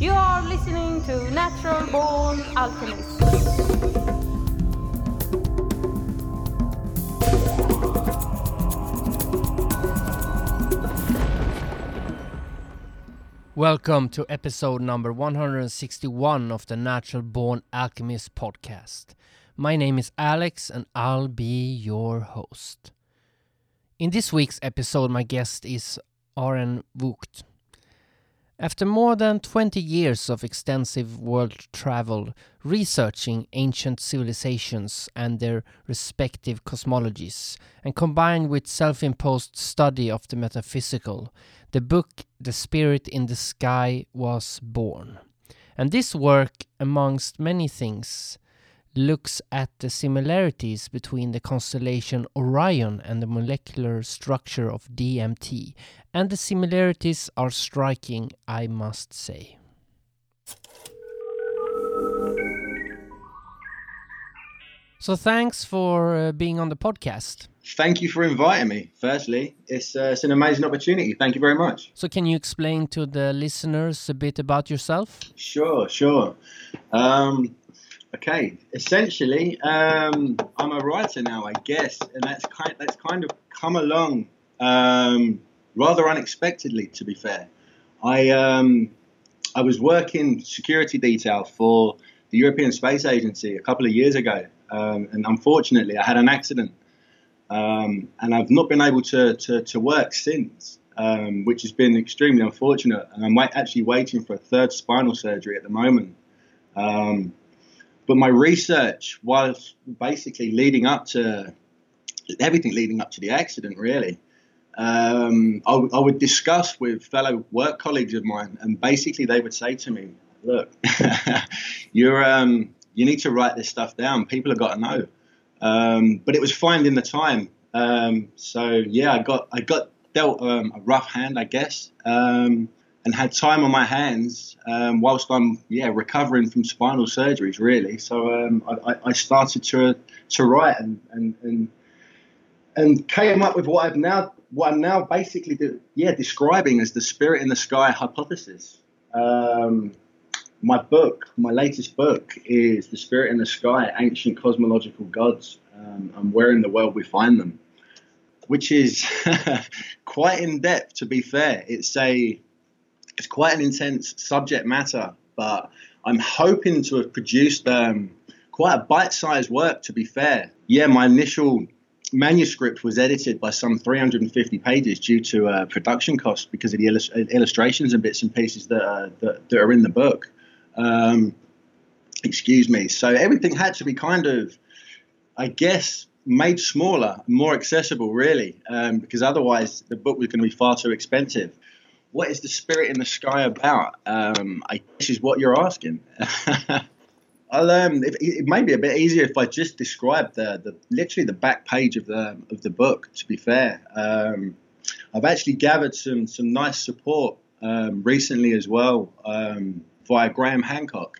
You are listening to Natural Born Alchemist. Welcome to episode number 161 of the Natural Born Alchemist podcast. My name is Alex and I'll be your host. In this week's episode, my guest is Aren Voogd. After more than 20 years of extensive world travel, researching ancient civilizations and their respective cosmologies, and combined with self imposed study of the metaphysical, the book The Spirit in the Sky was born. And this work, amongst many things, looks at the similarities between the constellation Orion and the molecular structure of DMT, and the similarities are striking, I must say. So, thanks for uh, being on the podcast. Thank you for inviting me. Firstly, it's, uh, it's an amazing opportunity. Thank you very much. So, can you explain to the listeners a bit about yourself? Sure, sure. Um, Okay, essentially, um, I'm a writer now, I guess, and that's kind that's kind of come along um, rather unexpectedly. To be fair, I um, I was working security detail for the European Space Agency a couple of years ago, um, and unfortunately, I had an accident, um, and I've not been able to to, to work since. Um, which has been extremely unfortunate, and I'm actually waiting for a third spinal surgery at the moment. Um, but my research was basically leading up to everything leading up to the accident, really. Um, I, I, would discuss with fellow work colleagues of mine, and basically they would say to me, "Look, you're um, you need to write this stuff down. People have got to know." Um, but it was finding the time. Um, so yeah, I got I got dealt um, a rough hand, I guess. Um, and had time on my hands um, whilst I'm yeah recovering from spinal surgeries really. So um, I, I, started to to write and, and and and came up with what I've now what I'm now basically yeah describing as the spirit in the sky hypothesis. Um, my book, my latest book, is the spirit in the sky: ancient cosmological gods um, and where in the world we find them, which is quite in depth. To be fair, it's a it's quite an intense subject matter, but I'm hoping to have produced um, quite a bite-sized work. To be fair, yeah, my initial manuscript was edited by some 350 pages due to uh, production costs because of the illust- illustrations and bits and pieces that, uh, that, that are in the book. Um, excuse me. So everything had to be kind of, I guess, made smaller, more accessible, really, um, because otherwise the book was going to be far too expensive what is the spirit in the sky about? Um, I guess is what you're asking. I'll, um, it, it, may be a bit easier if I just describe the, the literally the back page of the of the book. To be fair, um, I've actually gathered some some nice support um, recently as well um, via Graham Hancock.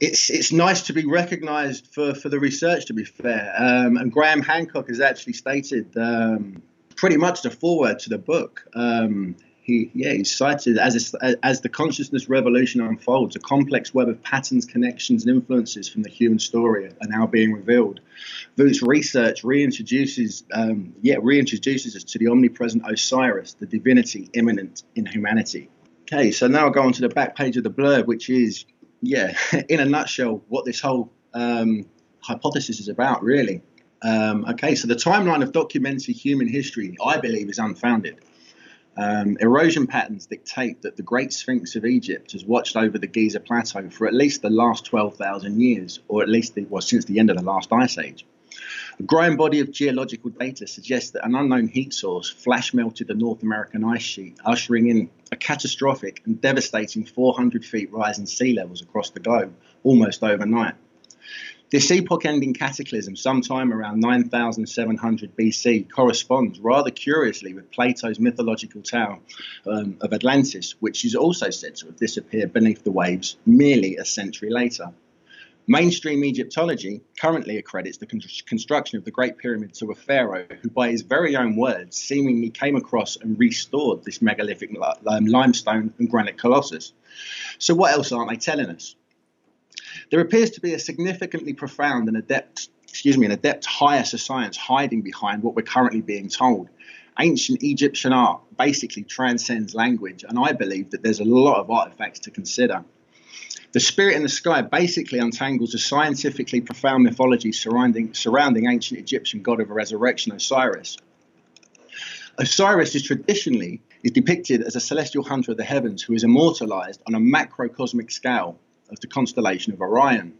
It's it's nice to be recognised for, for the research. To be fair, um, and Graham Hancock has actually stated um, pretty much the foreword to the book. Um, he yeah he's cited as a, as the consciousness revolution unfolds, a complex web of patterns, connections, and influences from the human story are now being revealed. Voogd's research reintroduces um, yeah reintroduces us to the omnipresent Osiris, the divinity immanent in humanity. Okay, so now I'll go on to the back page of the blurb, which is yeah in a nutshell what this whole um, hypothesis is about really. Um, okay, so the timeline of documented human history, I believe, is unfounded. Um, erosion patterns dictate that the Great Sphinx of Egypt has watched over the Giza Plateau for at least the last 12,000 years, or at least the, well, since the end of the last ice age. A growing body of geological data suggests that an unknown heat source flash melted the North American ice sheet, ushering in a catastrophic and devastating 400 feet rise in sea levels across the globe almost overnight. This epoch ending cataclysm, sometime around 9700 BC, corresponds rather curiously with Plato's mythological tale um, of Atlantis, which is also said to have disappeared beneath the waves merely a century later. Mainstream Egyptology currently accredits the con- construction of the Great Pyramid to a pharaoh who, by his very own words, seemingly came across and restored this megalithic um, limestone and granite colossus. So, what else aren't they telling us? There appears to be a significantly profound and adept, excuse me, an adept higher science hiding behind what we're currently being told. Ancient Egyptian art basically transcends language, and I believe that there's a lot of artifacts to consider. The Spirit in the Sky basically untangles a scientifically profound mythology surrounding, surrounding ancient Egyptian god of resurrection, Osiris. Osiris is traditionally is depicted as a celestial hunter of the heavens who is immortalized on a macrocosmic scale of the constellation of Orion.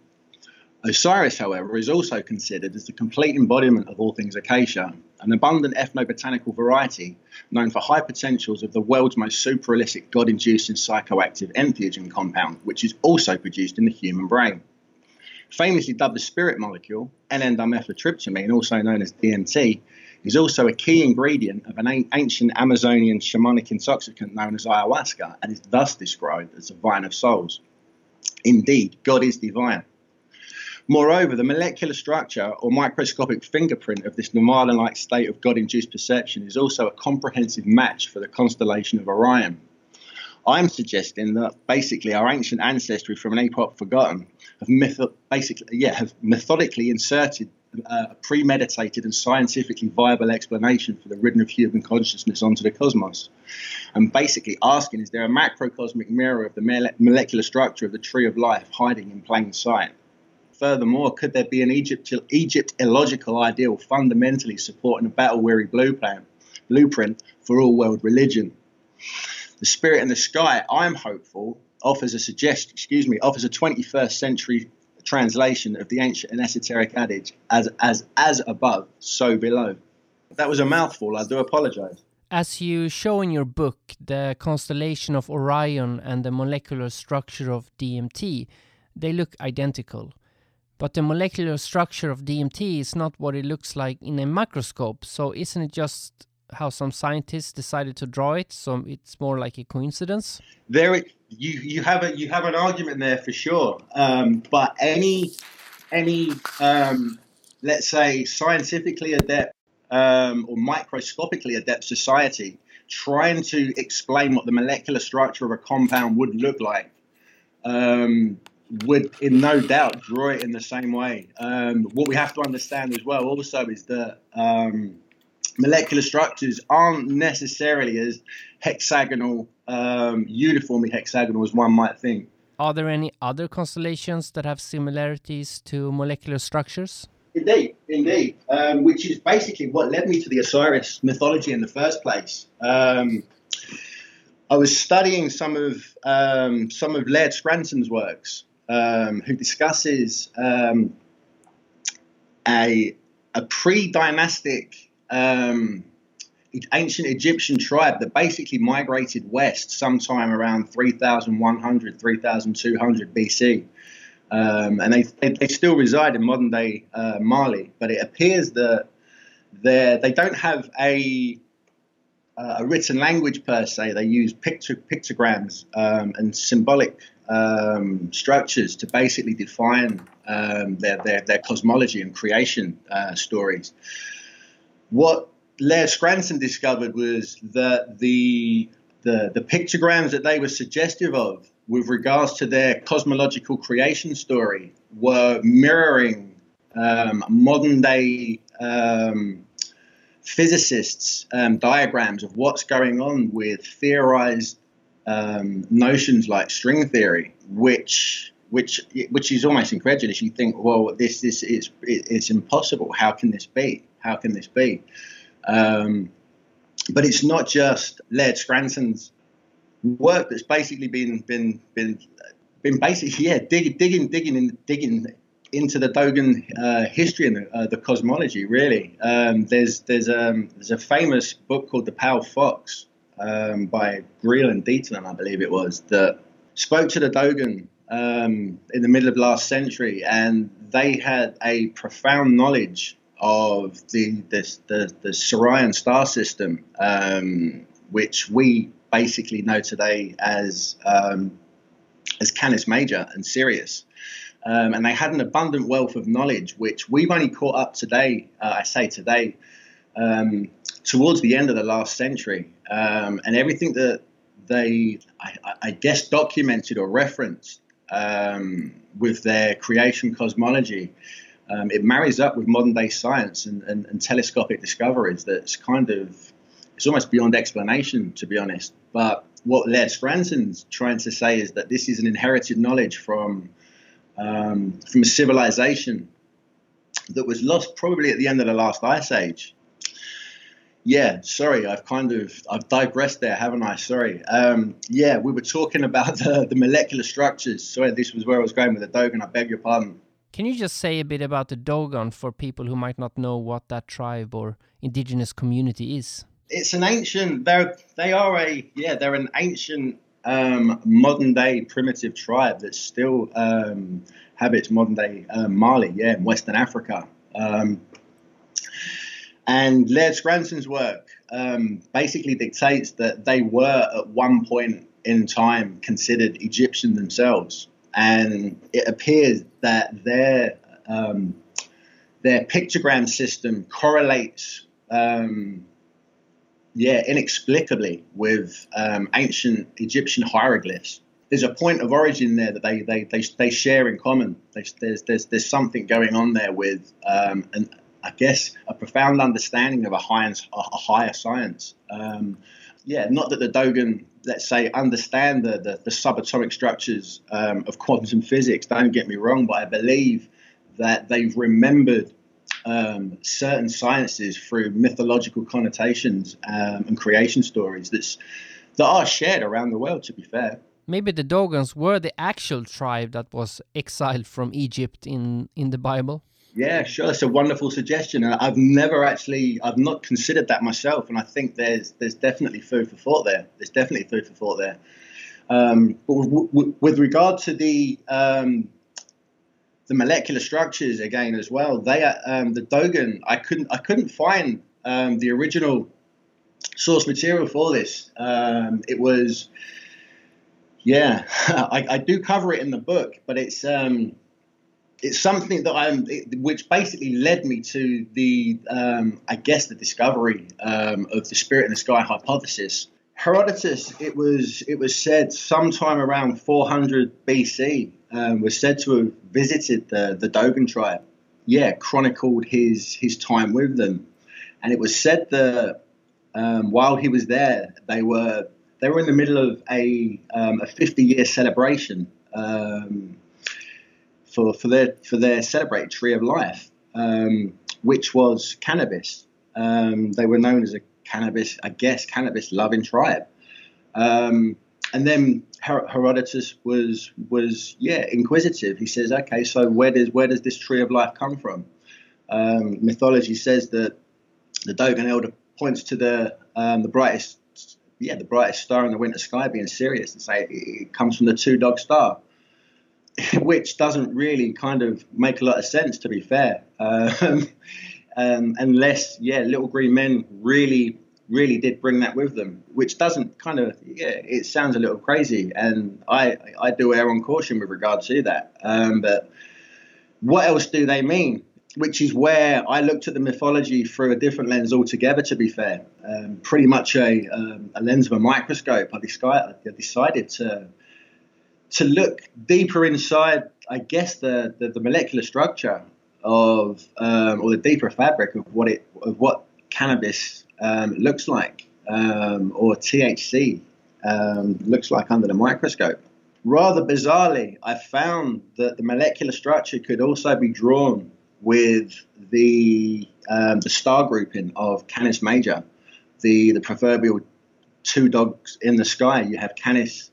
Osiris, however, is also considered as the complete embodiment of all things acacia, an abundant ethnobotanical variety known for high potentials of the world's most superillicit god inducing psychoactive entheogen compound, which is also produced in the human brain. Famously dubbed the spirit molecule, N-dimethyltryptamine, also known as DMT, is also a key ingredient of an ancient Amazonian shamanic intoxicant known as ayahuasca and is thus described as the vine of souls. Indeed, God is divine. Moreover, the molecular structure or microscopic fingerprint of this Nirvana like state of God induced perception is also a comprehensive match for the constellation of Orion. I'm suggesting that basically our ancient ancestry from an epoch forgotten have myth- basically yeah have methodically inserted Uh, a premeditated and scientifically viable explanation for the ridden of human consciousness onto the cosmos. And basically asking, is there a macrocosmic mirror of the molecular structure of the tree of life hiding in plain sight? Furthermore, could there be an Egypt, Egyptological ideal fundamentally supporting a battle weary blueprint, blueprint for all world religion? The Spirit in the Sky, I'm hopeful, offers a suggest, excuse me, offers a 21st century translation of the ancient and esoteric adage as as as above, so below. That was a mouthful. I do apologize. As you show in your book, the constellation of Orion and the molecular structure of DMT, they look identical. But the molecular structure of DMT is not what it looks like in a microscope. So isn't it just how some scientists decided to draw it? So it's more like a coincidence. There, you you have a you have an argument there for sure. Um, but any any um, let's say scientifically adept um, or microscopically adept society trying to explain what the molecular structure of a compound would look like um, would, in no doubt, draw it in the same way. Um, what we have to understand as well, also, is that um, molecular structures aren't necessarily as hexagonal, um, uniformly hexagonal as one might think. Are there any other constellations that have similarities to molecular structures? Indeed, indeed. Um, which is basically what led me to the Osiris mythology in the first place. Um, I was studying some of um, some of Laird Scranton's works, um, who discusses um, a a pre-dynastic um, ancient Egyptian tribe that basically migrated west sometime around 3100, 3200 BC. Um, and they, they, they, still reside in modern day uh, Mali, but it appears that they don't have a, uh, a written language per se. They use picture, pictograms um, and symbolic um, structures to basically define um, their, their, their, cosmology and creation uh, stories what Laird Scranton discovered was that the, the, the pictograms that they were suggestive of with regards to their cosmological creation story were mirroring um, modern day um, physicists' um, diagrams of what's going on with theorized um, notions like string theory, which which which is almost incredulous. You think, well, this this is it's impossible. How can this be? How can this be? Um, but it's not just Laird Scranton's work that's basically been been been been basically yeah digging digging digging in, digging into the Dogon uh, history and the, uh, the, cosmology. Really, um, there's there's um, there's a famous book called The Pale Fox um, by Griaule and Dieterlen, I believe it was, that spoke to the Dogon um, in the middle of last century, and they had a profound knowledge of the the, the, the Sirian star system, um, which we basically know today as um, as Canis Major and Sirius. Um, and they had an abundant wealth of knowledge, which we've only caught up today. Uh, I say today, um, towards the end of the last century, um, and everything that they, I, I guess, documented or referenced um, with their creation cosmology. Um, it marries up with modern day science and, and, and, telescopic discoveries that's kind of it's almost beyond explanation to be honest but what Laird Scranton's trying to say is that this is an inherited knowledge from um, from a civilization that was lost probably at the end of the last ice age yeah, sorry, I've kind of I've digressed there, haven't I? Sorry. Um, yeah, we were talking about the, the molecular structures. Sorry, this was where I was going with the Dogon. I beg your pardon. Can you just say a bit about the Dogon for people who might not know what that tribe or indigenous community is? It's an ancient. They're they are a yeah they're an ancient um, modern day primitive tribe that still um, habits modern day um, Mali, yeah, in Western Africa. Um, and Laird Scranton's work um, basically dictates that they were at one point in time considered Egyptian themselves, and it appears that their um, their pictogram system correlates, um, yeah, inexplicably with um, ancient Egyptian hieroglyphs. There's a point of origin there that they they, they, they share in common. There's, there's there's something going on there with um, an, I guess, a profound understanding of a higher, a higher science. Um, yeah, not that the Dogon, let's say, understand the, the, the subatomic structures um, of quantum physics, don't get me wrong, but I believe that they've remembered um, certain sciences through mythological connotations um, and creation stories that's, that are shared around the world, to be fair. Maybe the Dogons were the actual tribe that was exiled from Egypt in, in the Bible? Yeah, sure. That's a wonderful suggestion, and I've never actually, I've not considered that myself, and I think there's there's definitely food for thought there. There's definitely food for thought there. Um, but with, with, regard to the um, the molecular structures again as well, they are um, the Dogon. I couldn't I couldn't find um, the original source material for this. Um, it was. Yeah, I, I, do cover it in the book, but it's um, it's something that I'm, which basically led me to the, um, I guess, the discovery um, of the spirit in the sky hypothesis. Herodotus, it was it was said sometime around 400 BC, um, was said to have visited the the Dogon tribe. Yeah, chronicled his his time with them, and it was said that um, while he was there, they were they were in the middle of a um, a 50 year celebration. Um, for, for their for their celebrated tree of life, um, which was cannabis. Um, they were known as a cannabis, I guess, cannabis loving tribe. Um, and then Her- Herodotus was was yeah inquisitive. He says, okay, so where does where does this tree of life come from? Um, mythology says that the Dogon elder points to the um, the brightest yeah the brightest star in the winter sky being Sirius and say it comes from the two dog star. which doesn't really kind of make a lot of sense, to be fair. Um, um, unless, yeah, Little Green Men really, really did bring that with them, which doesn't kind of, yeah, it sounds a little crazy. And I, I do err on caution with regard to that. Um, but what else do they mean? Which is where I looked at the mythology through a different lens altogether, to be fair. Um, pretty much a, um, a lens of a microscope. I decided, I decided to to look deeper inside, I guess the, the, the molecular structure of um, or the deeper fabric of what it of what cannabis um, looks like um, or THC um, looks like under the microscope. Rather bizarrely, I found that the molecular structure could also be drawn with the um, the star grouping of Canis Major, the the proverbial two dogs in the sky. You have Canis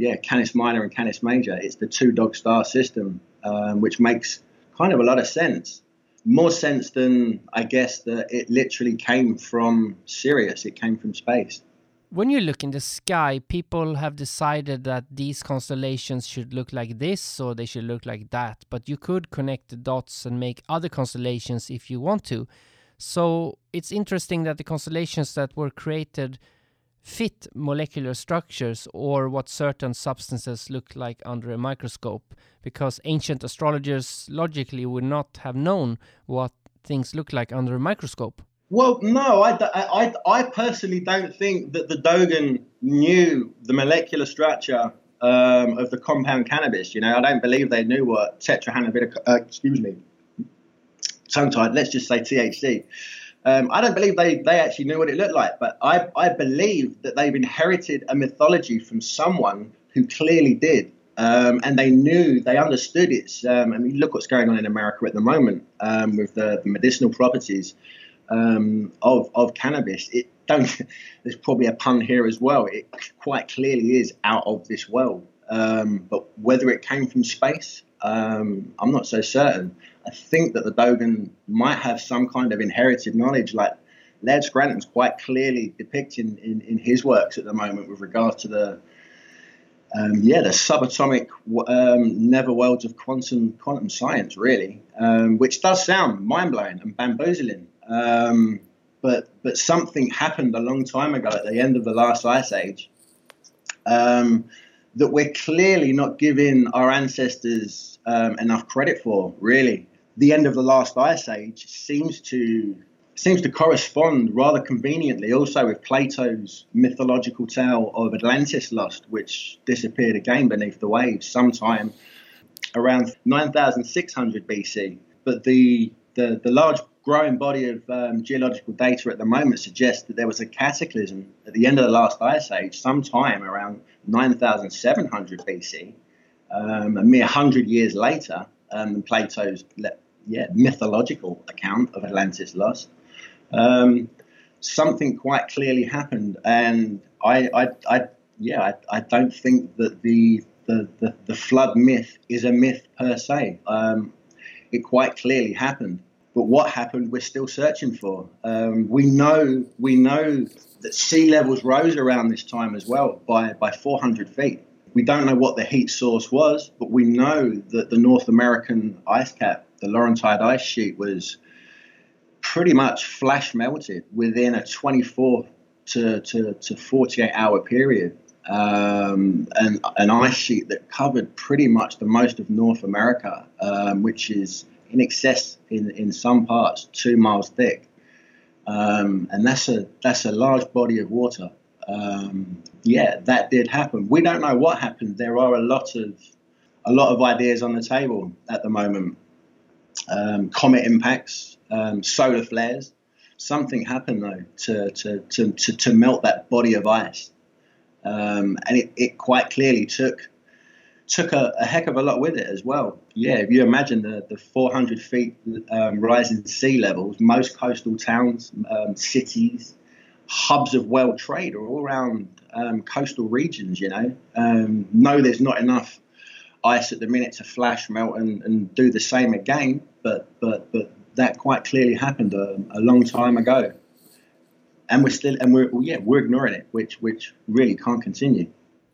yeah, Canis Minor and Canis Major. It's the two dog star system, um, which makes kind of a lot of sense. More sense than I guess that it literally came from Sirius. It came from space. When you look in the sky, people have decided that these constellations should look like this or they should look like that. But you could connect the dots and make other constellations if you want to. So it's interesting that the constellations that were created fit molecular structures or what certain substances look like under a microscope, because ancient astrologers logically would not have known what things look like under a microscope. Well, no, I, I, I personally don't think that the Dogon knew the molecular structure um, of the compound cannabis. You know, I don't believe they knew what tetrahydrocannabidiol, uh, excuse me, tongue tied, let's just say THC. Um, I don't believe they, they actually knew what it looked like, but I, I believe that they've inherited a mythology from someone who clearly did. Um, and they knew, they understood it. Um, I mean, look what's going on in America at the moment um, with the, the, medicinal properties um, of, of cannabis. It don't. There's probably a pun here as well. It quite clearly is out of this world. Um, but whether it came from space, I'm not so certain. I think that the Dogon might have some kind of inherited knowledge, like Laird Scranton's quite clearly depicting in, in his works at the moment with regard to the um, yeah the subatomic um, netherworlds of quantum quantum science, really, um, which does sound mind blowing and bamboozling. Um, but but something happened a long time ago at the end of the last ice age um, that we're clearly not giving our ancestors um, enough credit for, really the end of the last ice age seems to seems to correspond rather conveniently also with Plato's mythological tale of Atlantis lost, which disappeared again beneath the waves sometime around 9600 BC. But the, the, the large growing body of um, geological data at the moment suggests that there was a cataclysm at the end of the last ice age, sometime around 9700 BC, um, a mere 100 years later um, Plato's yeah, mythological account of Atlantis lost, um, something quite clearly happened. And I, I, I yeah, I, I, don't think that the, the, the, the, flood myth is a myth per se. Um, it quite clearly happened. But what happened, we're still searching for. Um, we know we know that sea levels rose around this time as well by, by 400 feet. We don't know what the heat source was, but we know that the North American ice cap, the Laurentide ice sheet, was pretty much flash melted within a 24 to, to, to 48 hour period. Um, and an ice sheet that covered pretty much the most of North America, um, which is in excess in, in some parts two miles thick. Um, and that's a that's a large body of water um, yeah, that did happen. We don't know what happened. There are a lot of a lot of ideas on the table at the moment. Um, comet impacts, um, solar flares. Something happened though to, to, to, to, to melt that body of ice, um, and it, it quite clearly took took a, a, heck of a lot with it as well. Yeah, if you imagine the, the 400 feet um, rise in sea levels, most coastal towns, um, cities, hubs of world trade are all around um, coastal regions. You know, um, no, there's not enough ice at the minute to flash melt and, and do the same again, but but but that quite clearly happened a, a long time ago, and we're still and we're yeah we're ignoring it, which which really can't continue.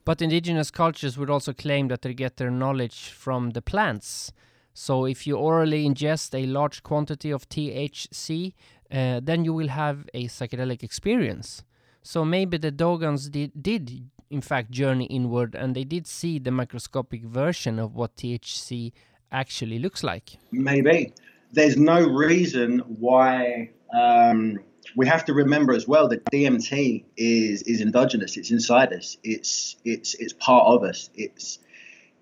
But indigenous cultures would also claim that they get their knowledge from the plants. So if you orally ingest a large quantity of THC, uh, then you will have a psychedelic experience. So maybe the Dogons did, did in fact journey inward and they did see the microscopic version of what THC actually looks like. Maybe. There's no reason why um, we have to remember as well that DMT is is endogenous. It's inside us. It's it's it's part of us. It's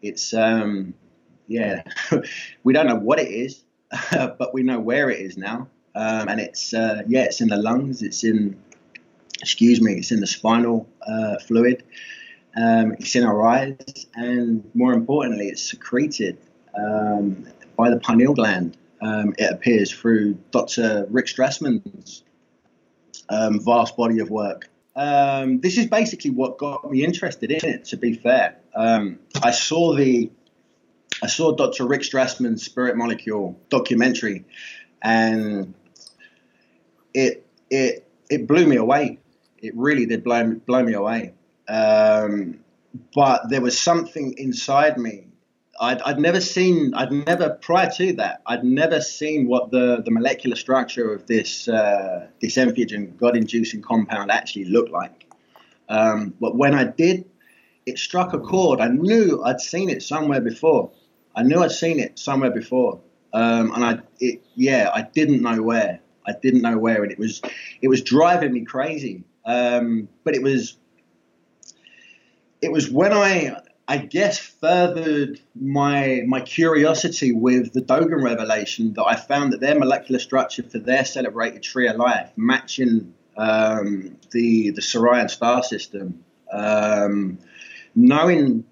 it's um, yeah. we don't know what it is, but we know where it is now um, and it's uh, yeah, it's in the lungs, it's in excuse me, it's in the spinal uh, fluid, um, it's in our eyes, and more importantly, it's secreted um, by the pineal gland. Um, it appears through Dr. Rick Strassman's um, vast body of work. Um, this is basically what got me interested in it. To be fair, I saw the I saw Dr. Rick Strassman's Spirit Molecule documentary, and it it it blew me away. It really did blow blow me away. Um, but there was something inside me. I'd, I'd never seen. I'd never prior to that. I'd never seen what the, the molecular structure of this uh, this entheogen God-inducing compound actually looked like. Um, but when I did, it struck a chord. I knew I'd seen it somewhere before. I knew I'd seen it somewhere before, um, and I, it, yeah, I didn't know where. I didn't know where, and it was, it was driving me crazy. Um, but it was, it was when I, I guess, furthered my my curiosity with the Dogon revelation that I found that their molecular structure for their celebrated tree of life matching um, the the Sirian star system. Um, knowing,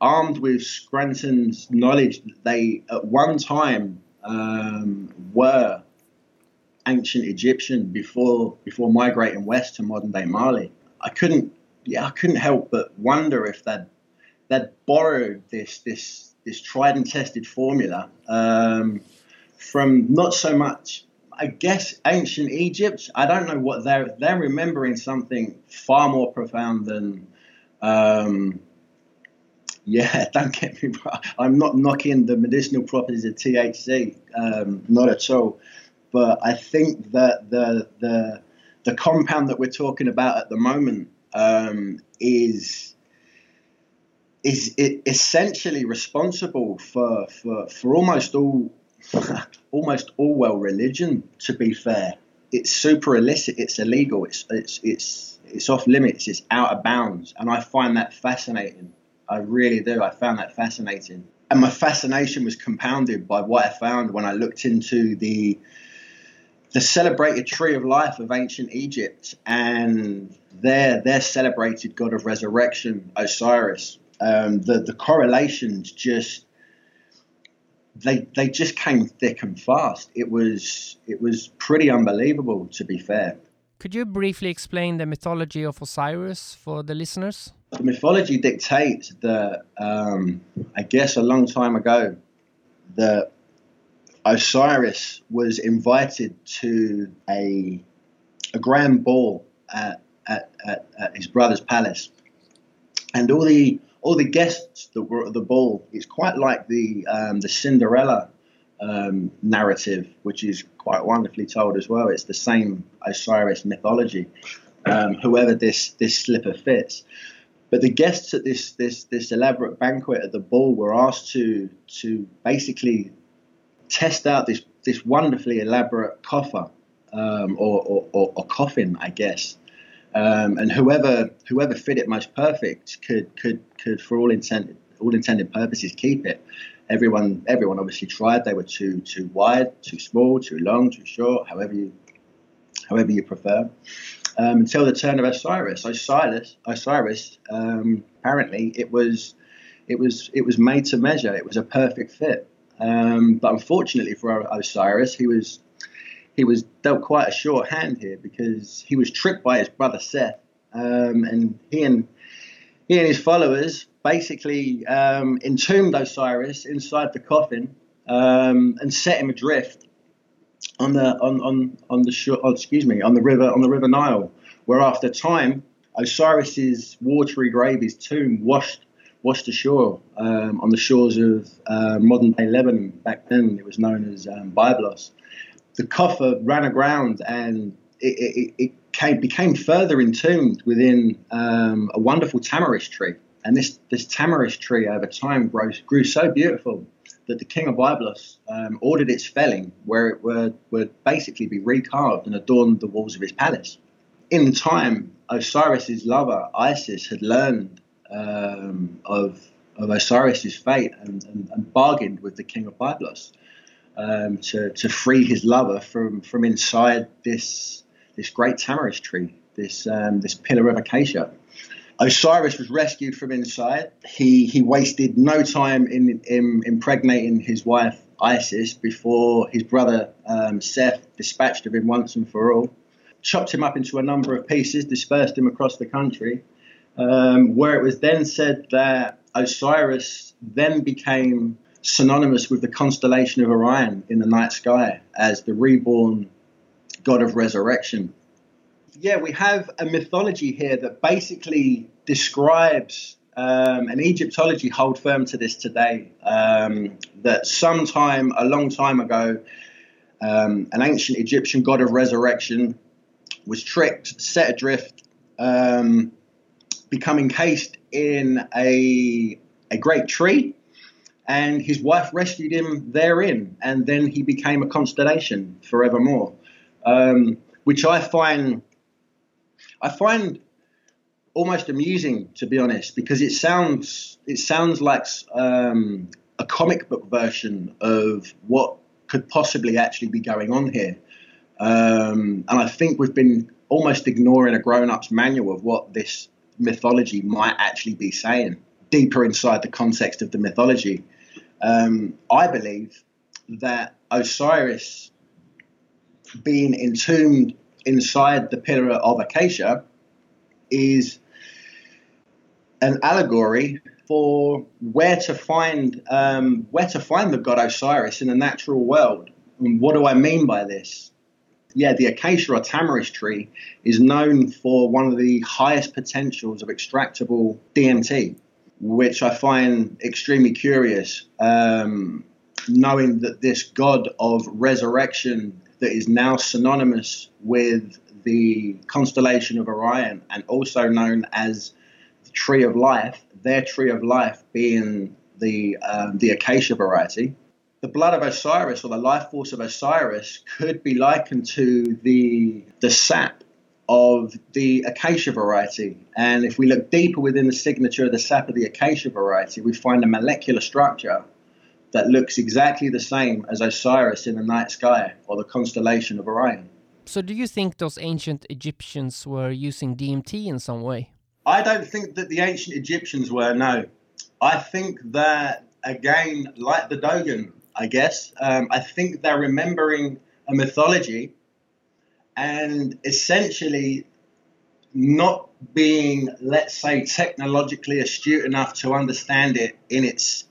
armed with Scranton's knowledge that they at one time um, were ancient Egyptian before before migrating west to modern day Mali, I couldn't yeah I couldn't help but wonder if they'd they'd borrowed this this this tried and tested formula um, from not so much I guess ancient Egypt. I don't know what they're they're remembering something far more profound than. Um, yeah, don't get me wrong. I'm not knocking the medicinal properties of THC, um, not at all. But I think that the the the compound that we're talking about at the moment um, is is essentially responsible for, for, for almost all almost all well religion. To be fair, it's super illicit. It's illegal. It's it's it's it's off limits. It's out of bounds, and I find that fascinating. I really do. I found that fascinating, and my fascination was compounded by what I found when I looked into the the celebrated tree of life of ancient Egypt and their their celebrated god of resurrection, Osiris. Um, the the correlations just they they just came thick and fast. It was it was pretty unbelievable, to be fair. Could you briefly explain the mythology of Osiris for the listeners? The mythology dictates that um, I guess a long time ago that Osiris was invited to a a grand ball at, at, at, at his brother's palace, and all the all the guests at the ball, it's quite like the um, the Cinderella um, narrative, which is quite wonderfully told as well. It's the same Osiris mythology. Um, whoever this this slipper fits, but the guests at this this this elaborate banquet at the ball were asked to to basically test out this this wonderfully elaborate coffer um, or, or, or, or coffin, I guess. Um, and whoever whoever fit it most perfect could could could for all intended all intended purposes keep it. Everyone everyone obviously tried. They were too too wide, too small, too long, too short. However you however you prefer. Um, until the turn of Osiris. Osiris Osiris um, apparently it was it was it was made to measure. It was a perfect fit. Um, but unfortunately for Osiris, he was he was dealt quite a short hand here because he was tricked by his brother Seth, um, and he and he and his followers basically um, entombed Osiris inside the coffin um, and set him adrift on the on on on the shore. Oh, excuse me, on the river on the river Nile, where after time Osiris's watery grave, his tomb, washed washed ashore um, on the shores of uh, modern day Lebanon. Back then, it was known as um, Byblos the coffer ran aground and it, it, it came, became further entombed within um, a wonderful tamarisk tree. And this, this tamarisk tree over time grows, grew so beautiful that the king of Byblos um, ordered its felling, where it would, would basically be recarved and adorned the walls of his palace. In time, Osiris's lover, Isis, had learned um, of, of Osiris's fate and, and, and bargained with the king of Byblos um, to, to free his lover from, from inside this, this great tamarisk tree, this, um, this pillar of acacia. Osiris was rescued from inside. He, he wasted no time in, in impregnating his wife Isis before his brother um, Seth dispatched of him once and for all. Chopped him up into a number of pieces, dispersed him across the country, um, where it was then said that Osiris then became synonymous with the constellation of Orion in the night sky as the reborn god of resurrection. Yeah, we have a mythology here that basically describes um, an Egyptology hold firm to this today. Um, that sometime, a long time ago, um, an ancient Egyptian god of resurrection was tricked, set adrift, um, become encased in a a great tree, and his wife rescued him therein, and then he became a constellation forevermore, um, which I find I find almost amusing to be honest, because it sounds it sounds like um, a comic book version of what could possibly actually be going on here. Um, and I think we've been almost ignoring a grown up's manual of what this mythology might actually be saying deeper inside the context of the mythology. Um, I believe that Osiris being entombed inside the pillar of Acacia is an allegory for where to find um, where to find the god Osiris in the natural world. And what do I mean by this? Yeah, the acacia or tamarisk tree is known for one of the highest potentials of extractable DMT, which I find extremely curious. Um, knowing that this god of resurrection that is now synonymous with the constellation of Orion and also known as the Tree of Life, their Tree of Life being the, um, the acacia variety. The blood of Osiris or the life force of Osiris could be likened to the, the sap of the acacia variety. And if we look deeper within the signature of the sap of the acacia variety, we find a molecular structure that looks exactly the same as Osiris in the night sky or the constellation of Orion. So, do you think those ancient Egyptians were using DMT in some way? I don't think that the ancient Egyptians were, no. I think that, again, like the Dogon, I guess, um, I think they're remembering a mythology and essentially not being, let's say, technologically astute enough to understand it in its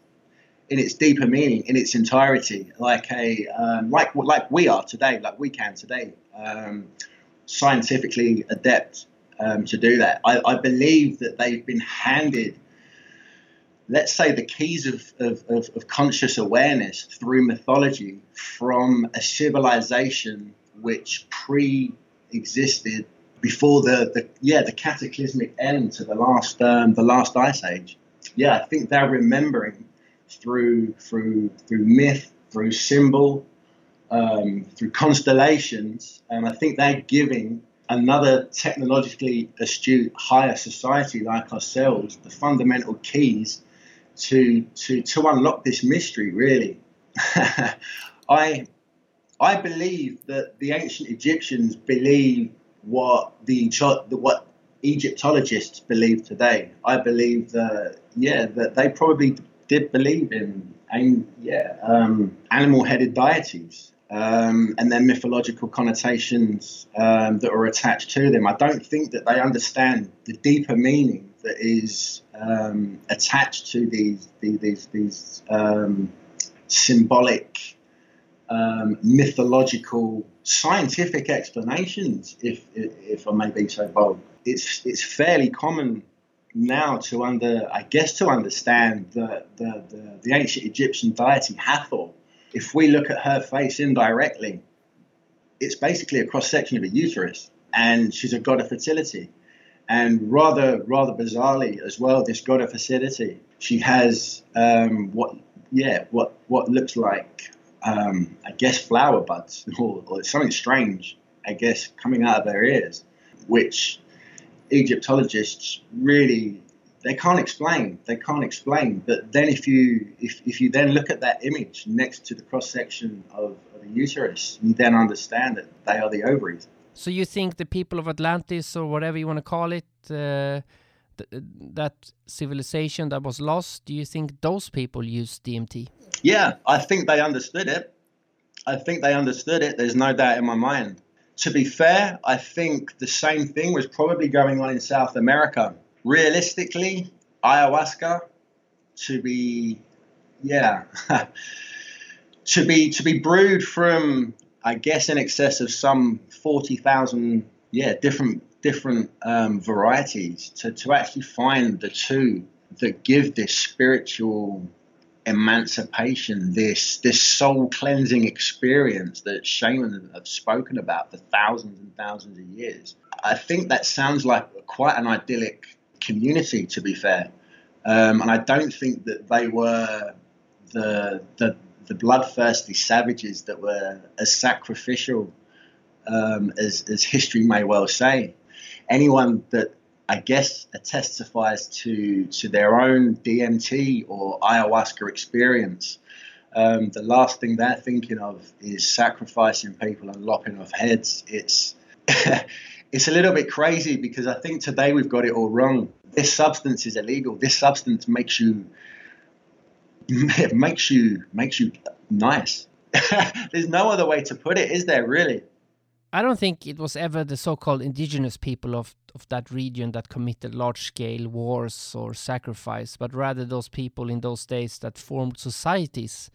in its deeper meaning, in its entirety, like a um, like like we are today, like we can today, um, scientifically adept um, to do that. I, I, believe that they've been handed, let's say, the keys of, of, of, of conscious awareness through mythology from a civilization which pre-existed before the, the yeah the cataclysmic end to the last um, the last ice age. Yeah, I think they're remembering through through through myth, through symbol, um, through constellations, and I think they're giving another technologically astute higher society like ourselves the fundamental keys to to to unlock this mystery. Really, I I believe that the ancient Egyptians believe what the what Egyptologists believe today. I believe that yeah that they probably did believe in and yeah um, animal-headed deities um, and their mythological connotations um, that are attached to them. I don't think that they understand the deeper meaning that is um, attached to these these these, these um, symbolic um, mythological scientific explanations, if, if I may be so bold. It's it's fairly common now to under, I guess, to understand the, the, the, the ancient Egyptian deity Hathor. If we look at her face indirectly, it's basically a cross section of a uterus, and she's a god of fertility. And rather, rather bizarrely as well, this god of fertility, she has um, what, yeah, what what looks like, um, I guess, flower buds or, or something strange, I guess, coming out of their ears, which Egyptologists really they can't explain. They can't explain. But then if you if, if you then look at that image next to the cross section of, of the uterus, you then understand that they are the ovaries. So you think the people of Atlantis or whatever you want to call it, uh, th uh, that civilization that was lost, do you think those people used DMT? Yeah, I think they understood it. I think they understood it. There's no doubt in my mind. To be fair, I think the same thing was probably going on in South America. Realistically, ayahuasca to be, yeah, to be to be brewed from, I guess, in excess of some forty thousand, yeah, different different um, varieties to to actually find the two that give this spiritual emancipation, this this soul cleansing experience that shamans have spoken about for thousands and thousands of years. I think that sounds like quite an idyllic community, to be fair. Um, and I don't think that they were the, the, the bloodthirsty savages that were as sacrificial um, as, as history may well say. Anyone that I guess testifies to to their own DMT or ayahuasca experience. Um, the last thing they're thinking of is sacrificing people and lopping off heads. It's it's a little bit crazy because I think today we've got it all wrong. This substance is illegal. This substance makes you makes you makes you nice. There's no other way to put it, is there? Really? I don't think it was ever the so-called indigenous people of, of that region that committed large-scale wars or sacrifice, but rather those people in those days that formed societies,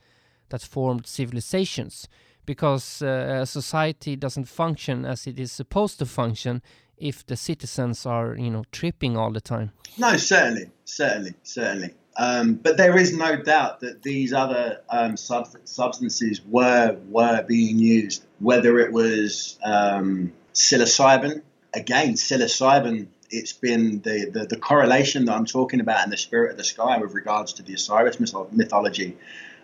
that formed civilizations. Because uh, a society doesn't function as it is supposed to function if the citizens are, you know, tripping all the time. No, certainly, certainly, certainly. Um, but there is no doubt that these other um, sub- substances were were being used, whether it was um, psilocybin. Again, psilocybin. It's been the, the, the correlation that I'm talking about in the spirit of the sky with regards to the Osiris mythology.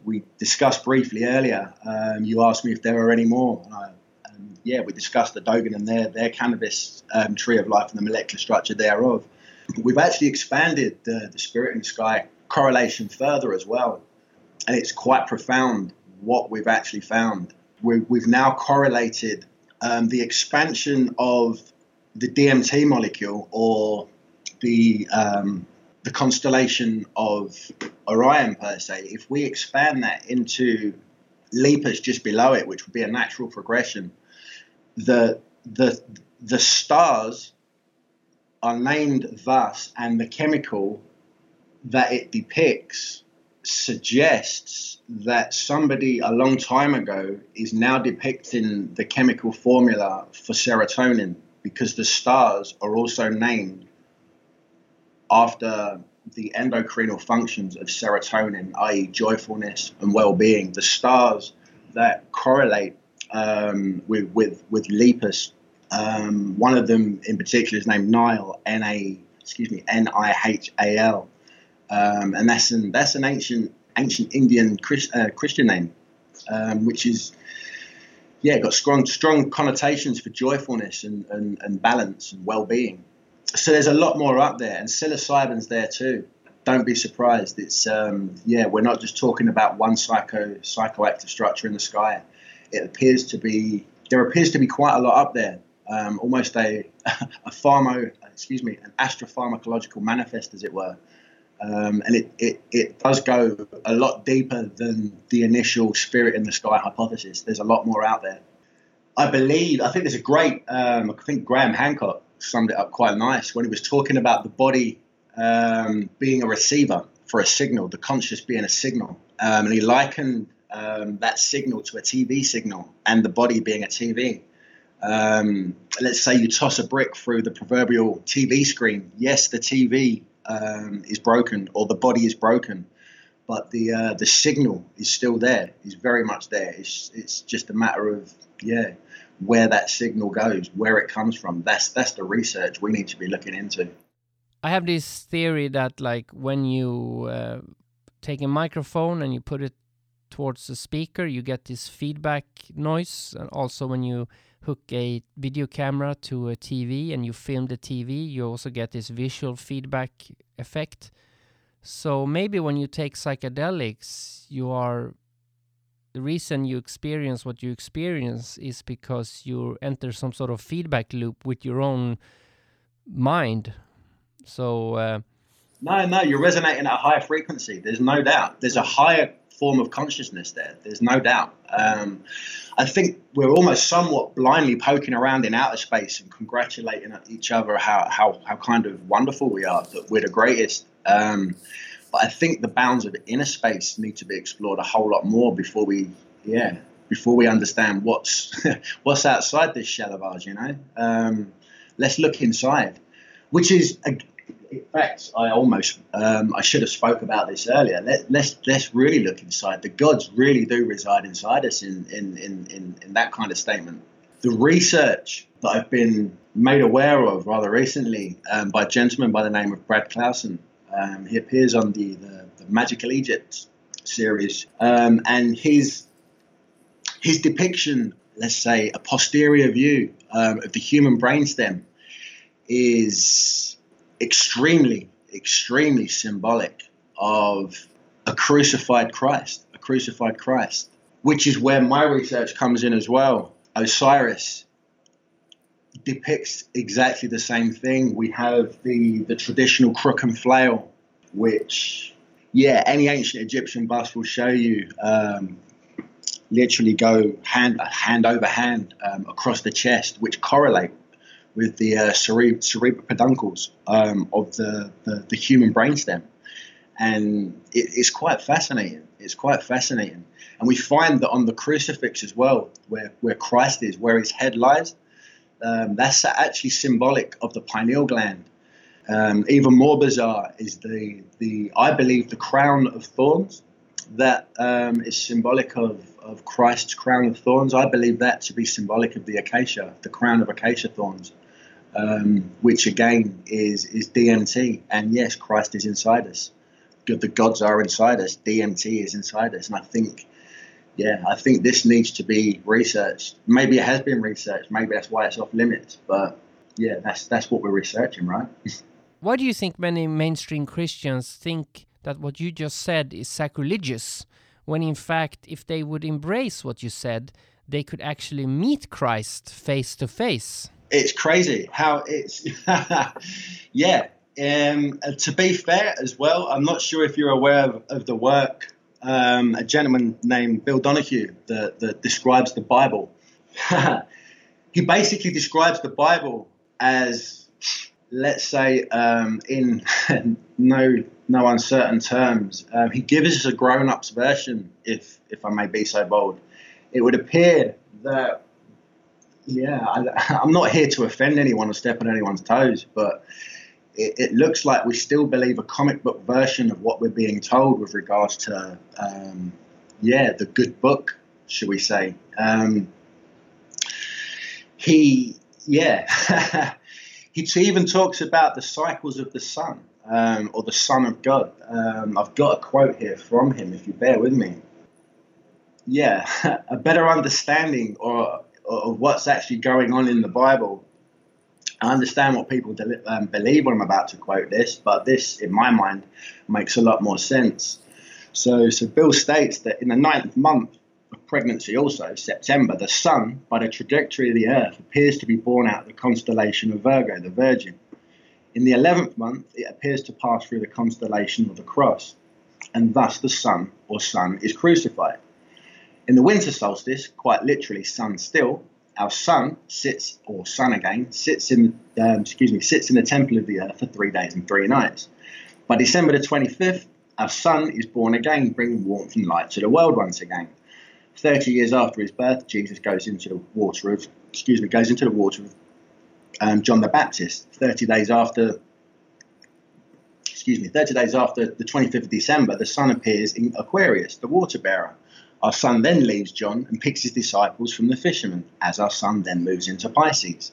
We discussed briefly earlier. Um, you asked me if there are any more. I, um, yeah, we discussed the Dogon and their their cannabis um, tree of life and the molecular structure thereof. But we've actually expanded the, the spirit and sky correlation further as well. And it's quite profound what we've actually found. We have now correlated um, the expansion of the DMT molecule or the um, the constellation of Orion per se. If we expand that into Lepus just below it, which would be a natural progression, the the the stars are named thus, and the chemical that it depicts suggests that somebody a long time ago is now depicting the chemical formula for serotonin because the stars are also named after the endocrinal functions of serotonin, i.e., joyfulness and well-being. The stars that correlate um, with with with Lepus. Um, one of them in particular is named Nile, N A excuse me, N I H A L um, and that's an that's an ancient ancient Indian uh, Christian name, um, which is yeah got strong strong connotations for joyfulness and, and, and balance and well being. So there's a lot more up there, and psilocybin's there too. Don't be surprised. It's um, yeah, we're not just talking about one psycho psychoactive structure in the sky. It appears to be there appears to be quite a lot up there. Um, almost a a pharma excuse me an astropharmacological manifest, as it were. Um, and it, it, it does go a lot deeper than the initial spirit in the sky hypothesis. There's a lot more out there. I believe, I think there's a great, um, I think Graham Hancock summed it up quite nice when he was talking about the body um, being a receiver for a signal, the conscious being a signal. Um, and he likened um, that signal to a TV signal and the body being a TV. Um, let's say you toss a brick through the proverbial TV screen. Yes, the TV um, is broken or the body is broken, but the uh, the signal is still there. Is very much there. It's it's just a matter of yeah where that signal goes, where it comes from. That's that's the research we need to be looking into. I have this theory that like when you uh, take a microphone and you put it towards the speaker, you get this feedback noise, and also when you hook a video camera to a TV and you film the TV, you also get this visual feedback effect. So maybe when you take psychedelics, you are the reason you experience what you experience is because you enter some sort of feedback loop with your own mind. So uh, no, no, you're resonating at a higher frequency. There's no doubt. There's a higher form of consciousness there. There's no doubt. Um, I think we're almost somewhat blindly poking around in outer space and congratulating each other how, how, how kind of wonderful we are, that we're the greatest. Um, but I think the bounds of inner space need to be explored a whole lot more before we, yeah, before we understand what's what's outside this shell of ours. You know, um, let's look inside, which is in fact, I almost um, I should have spoke about this earlier. Let, us let's, let's really look inside. The gods really do reside inside us in in, in, in, in that kind of statement. The research that I've been made aware of rather recently um, by a gentleman by the name of Brad Clausen. Um, he appears on the, the, the Magical Egypt series, um, and his his depiction, let's say, a posterior view um, of the human brainstem, is extremely, extremely symbolic of a crucified Christ, a crucified Christ, which is where my research comes in as well. Osiris depicts exactly the same thing. We have the, the traditional crook and flail, which, yeah, any ancient Egyptian bust will show you um, literally go hand, hand over hand um, across the chest, which correlate with the uh, cere- cerebral peduncles um, of the, the, the, human brainstem. And it, it's quite fascinating. It's quite fascinating. And we find that on the crucifix as well, where, where Christ is, where his head lies, um, that's actually symbolic of the pineal gland. Um, even more bizarre is the, the, I believe, the crown of thorns that um, is symbolic of, of Christ's crown of thorns. I believe that to be symbolic of the acacia, the crown of acacia thorns, um, which again is, is DMT. And yes, Christ is inside us. The gods are inside us. DMT is inside us. And I think yeah, I think this needs to be researched. Maybe it has been researched. Maybe that's why it's off limits. But yeah, that's that's what we're researching, right? why do you think many mainstream Christians think that what you just said is sacrilegious, when in fact, if they would embrace what you said, they could actually meet Christ face to face? It's crazy how it's. yeah. Um, to be fair as well, I'm not sure if you're aware of, of the work um, a gentleman named Bill Donahue that, that describes the Bible. he basically describes the Bible as, let's say, um, in no no uncertain terms, um, he gives us a grown-up's version, if if I may be so bold. It would appear that, yeah, I, I'm not here to offend anyone or step on anyone's toes, but it, it, looks like we still believe a comic book version of what we're being told with regards to, um, yeah, the good book, should we say. Um, he, yeah, he even talks about the cycles of the sun um, or the Son of God. Um, I've got a quote here from him, if you bear with me. Yeah, a better understanding or, of what's actually going on in the Bible I understand what people um, believe when I'm about to quote this, but this, in my mind, makes a lot more sense. So, so Bill states that in the ninth month of pregnancy, also September, the sun, by the trajectory of the Earth, appears to be born out of the constellation of Virgo, the Virgin. In the eleventh month, it appears to pass through the constellation of the Cross, and thus the sun or sun is crucified. In the winter solstice, quite literally sun still, our sun sits, or sun again, sits in, um, excuse me, sits in the temple of the earth for three days and three nights. By December the 25th, our sun is born again, bringing warmth and light to the world once again. 30 years after his birth, Jesus goes into the water of, excuse me, goes into the water of um, John the Baptist. 30 days after, excuse me, 30 days after the 25th of December, the sun appears in Aquarius, the water bearer. Our sun then leaves John and picks his disciples from the fishermen, as our sun then moves into Pisces.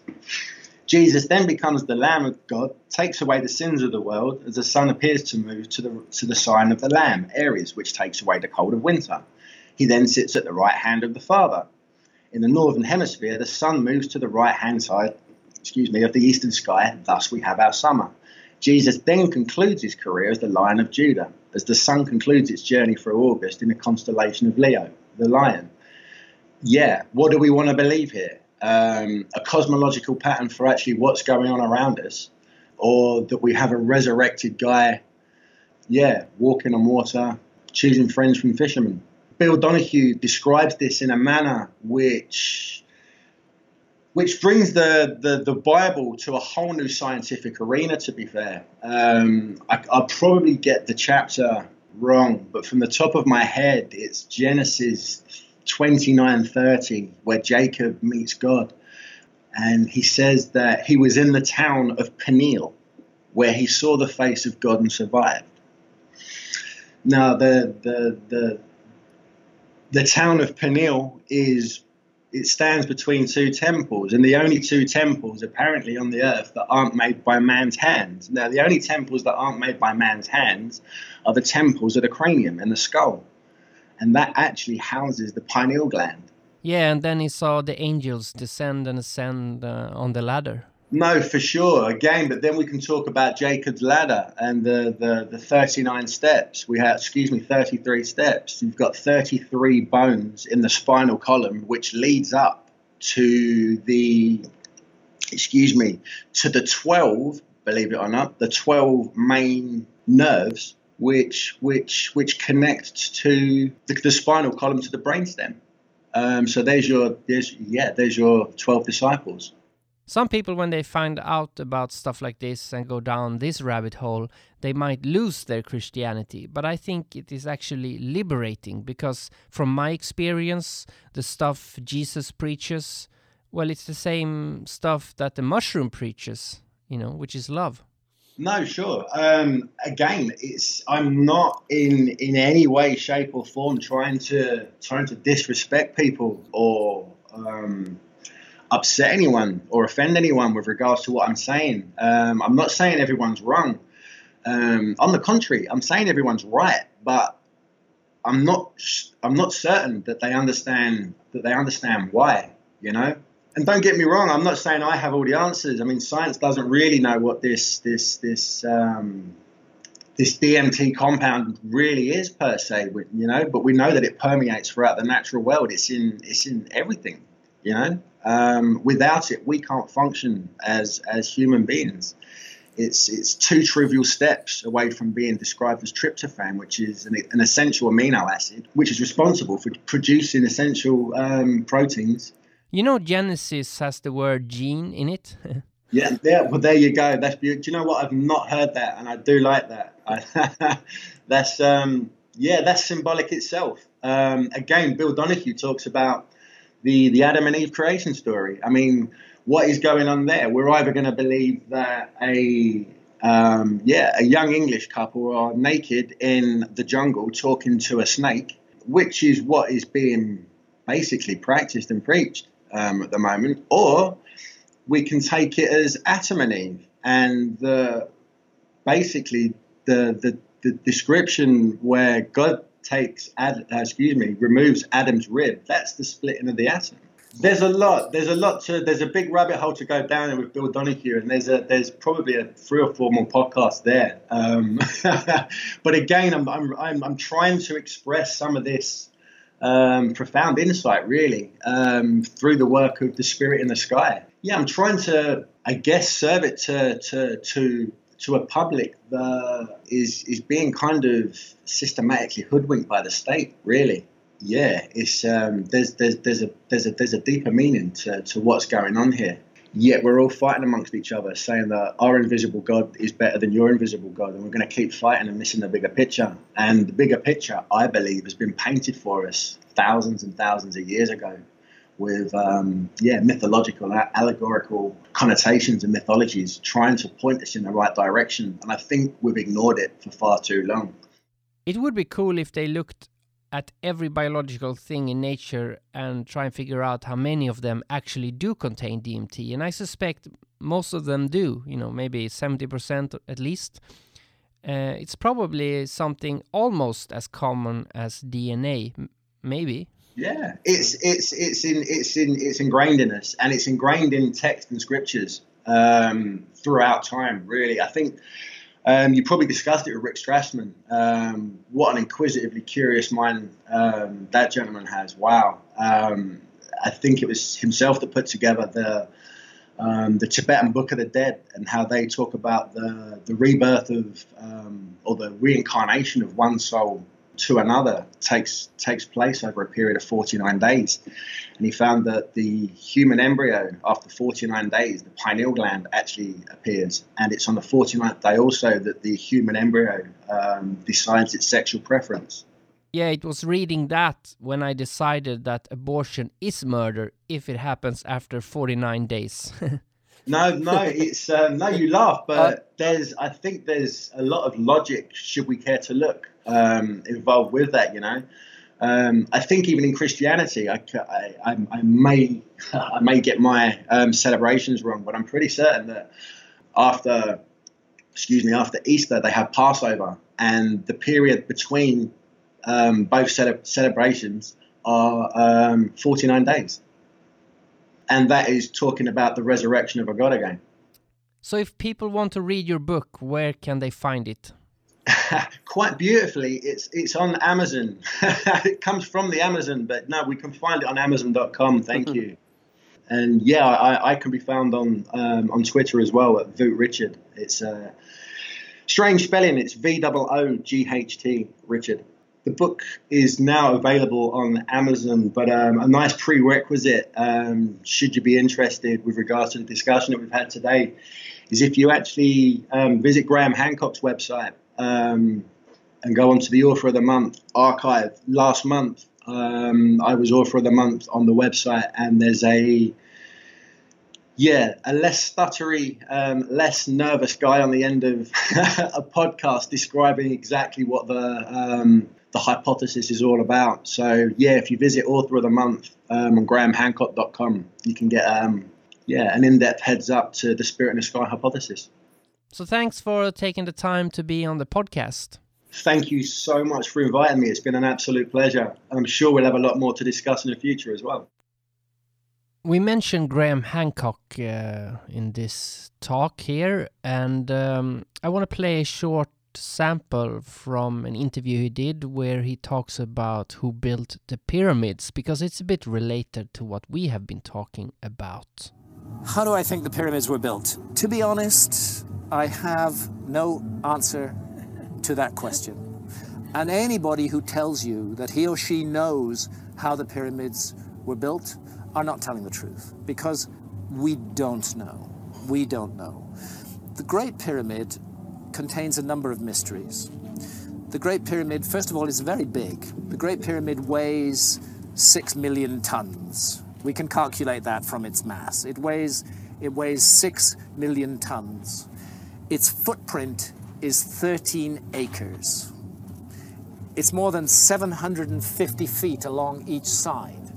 Jesus then becomes the Lamb of God, takes away the sins of the world, as the sun appears to move to the, to the sign of the Lamb, Aries, which takes away the cold of winter. He then sits at the right hand of the Father. In the northern hemisphere, the sun moves to the right hand side, excuse me, of the eastern sky, thus we have our summer. Jesus then concludes his career as the Lion of Judah, as the sun concludes its journey through August in the constellation of Leo, the lion. Yeah, what do we want to believe here? Um, a cosmological pattern for actually what's going on around us, or that we have a resurrected guy, yeah, walking on water, choosing friends from fishermen. Bill Donahue describes this in a manner which which brings the, the, the, Bible to a whole new scientific arena, to be fair. Um, I, will probably get the chapter wrong, but from the top of my head, it's Genesis 29:30, where Jacob meets God. And he says that he was in the town of Peniel, where he saw the face of God and survived. Now, the, the, the, the town of Peniel is it stands between two temples, and the only two temples apparently on the earth that aren't made by man's hands. Now, the only temples that aren't made by man's hands are the temples of the cranium and the skull, and that actually houses the pineal gland. Yeah, and then he saw the angels descend and ascend uh, on the ladder. No, for sure. Again, but then we can talk about Jacob's ladder and the, the, the 39 steps. We have, excuse me, 33 steps. You've got 33 bones in the spinal column, which leads up to the, excuse me, to the 12, believe it or not, the 12 main nerves which which which connect to the, the spinal column to the brainstem. Um, so there's your there's yeah there's your 12 disciples. Some people, when they find out about stuff like this and go down this rabbit hole, they might lose their Christianity. But I think it is actually liberating because, from my experience, the stuff Jesus preaches, well, it's the same stuff that the mushroom preaches, you know, which is love. No, sure. Um, again, it's I'm not in in any way, shape, or form trying to trying to disrespect people or um, upset anyone or offend anyone with regards to what I'm saying. Um, I'm not saying everyone's wrong. Um, on the contrary, I'm saying everyone's right, but I'm not. I'm not certain that they understand that they understand why. You know. And don't get me wrong. I'm not saying I have all the answers. I mean, science doesn't really know what this this this um, this DMT compound really is per se. You know, but we know that it permeates throughout the natural world. It's in it's in everything. You know, um, without it, we can't function as as human beings. It's it's two trivial steps away from being described as tryptophan, which is an, an essential amino acid, which is responsible for producing essential um, proteins. You know, Genesis has the word gene in it. yeah, yeah. Well, there you go. That's beautiful. Do you know what? I've not heard that, and I do like that. that's um, yeah, that's symbolic itself. Um, again, Bill Donahue talks about the the Adam and Eve creation story. I mean, what is going on there? We're either going to believe that a um, yeah, a young English couple are naked in the jungle talking to a snake, which is what is being basically practiced and preached um, at the moment, or we can take it as Adam and Eve and the basically the the, the description where God takes, Ad, uh, excuse me, removes Adam's rib. That's the splitting of the atom. There's a lot. There's a lot to. There's a big rabbit hole to go down with Bill Donahue, and there's a there's probably a three or four more podcasts there. Um, but again, I'm, I'm I'm I'm trying to express some of this um, profound insight, really, um, through the work of the Spirit in the Sky. Yeah, I'm trying to, I guess, serve it to to to to a public that is is being kind of systematically hoodwinked by the state. Really, yeah, it's um, there's there's there's a there's a there's a deeper meaning to, to what's going on here. Yet we're all fighting amongst each other, saying that our invisible God is better than your invisible God, and we're going to keep fighting and missing the bigger picture. And the bigger picture, I believe, has been painted for us thousands and thousands of years ago with um, yeah mythological and allegorical connotations and mythologies trying to point us in the right direction. And i think we've ignored it for far too long. It would be cool if they looked at every biological thing in nature and try and figure out how many of them actually do contain DMT and i suspect most of them do you know maybe 70% at least. Uh, it's probably something almost as common as dna maybe yeah, it's it's it's in it's in it's ingrained in us, and it's ingrained in text and scriptures um, throughout time. Really, I think um, you probably discussed it with Rick Strassman. Um, what an inquisitively curious mind um, that gentleman has. Wow, um, I think it was himself that put together the. Um, the Tibetan Book of the Dead and how they talk about the the rebirth of or the reincarnation of one soul to another takes takes place over a period of 49 days. And he found that the human embryo, after 49 days, the pineal gland actually appears. And it's on the 49th day also that the human embryo um, decides its sexual preference. Yeah, it was reading that when I decided that abortion is murder if it happens after 49 days. no, no, it's uh, no. You laugh, but uh, there's. I think there's a lot of logic. Should we care to look? Um, involved with that, you know. um, I think even in Christianity, I, I, I may I may get my um, celebrations wrong, but I'm pretty certain that after excuse me after Easter they have Passover, and the period between um, both cele- celebrations are um, 49 days, and that is talking about the resurrection of a God again. So, if people want to read your book, where can they find it? quite beautifully. It's it's on Amazon. it comes from the Amazon, but no, we can find it on Amazon.com. Thank you. And yeah, I, I can be found on um, on Twitter as well at Vooght Richard. It's a uh, strange spelling. It's V O O G H T Richard. The book is now available on Amazon, but um, a nice prerequisite, um, should you be interested with regards to the discussion that we've had today, is if you actually um, visit Graham Hancock's website, um, and go on to the author of the month archive. Last month, um, I was author of the month on the website, and there's a yeah, a less stuttery, um, less nervous guy on the end of a podcast describing exactly what the um, the hypothesis is all about. So yeah, if you visit author of the month um, on grahamhancock.com, you can get um, yeah an in-depth heads up to the spirit in the sky hypothesis. So thanks for taking the time to be on the podcast. Thank you so much for inviting me. It's been an absolute pleasure. And I'm sure we'll have a lot more to discuss in the future as well. We mentioned Graham Hancock uh, in this talk here, and um, I want to play a short sample from an interview he did where he talks about who built the pyramids because it's a bit related to what we have been talking about. How do I think the pyramids were built? To be honest, I have no answer to that question. And anybody who tells you that he or she knows how the pyramids were built are not telling the truth because we don't know. We don't know. The Great Pyramid contains a number of mysteries. The Great Pyramid, first of all, is very big. The Great Pyramid weighs six million tons. We can calculate that from its mass. It weighs, it weighs six million tons. Its footprint is 13 acres. It's more than 750 feet along each side.